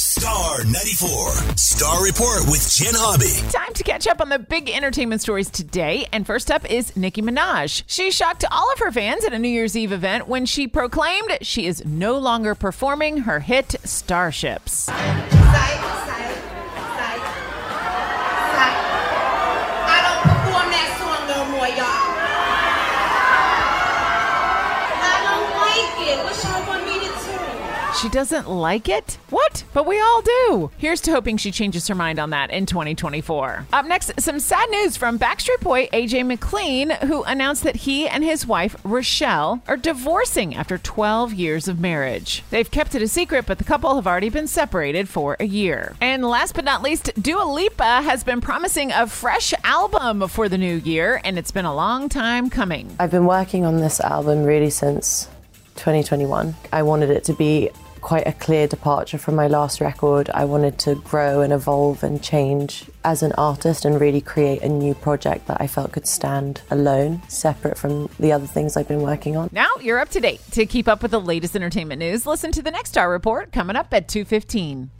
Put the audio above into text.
Star 94. Star Report with Jen Hobby. Time to catch up on the big entertainment stories today. And first up is Nicki Minaj. She shocked all of her fans at a New Year's Eve event when she proclaimed she is no longer performing her hit Starships. Sight, sight, sight, sight. I don't perform that song no more, y'all. I don't like it. What y'all want me to do? She doesn't like it? What? But we all do. Here's to hoping she changes her mind on that in 2024. Up next, some sad news from Backstreet Boy AJ McLean, who announced that he and his wife, Rochelle, are divorcing after 12 years of marriage. They've kept it a secret, but the couple have already been separated for a year. And last but not least, Dua Lipa has been promising a fresh album for the new year, and it's been a long time coming. I've been working on this album really since 2021. I wanted it to be quite a clear departure from my last record. I wanted to grow and evolve and change as an artist and really create a new project that I felt could stand alone, separate from the other things I've been working on. Now you're up to date. To keep up with the latest entertainment news, listen to the next Star Report coming up at 2:15.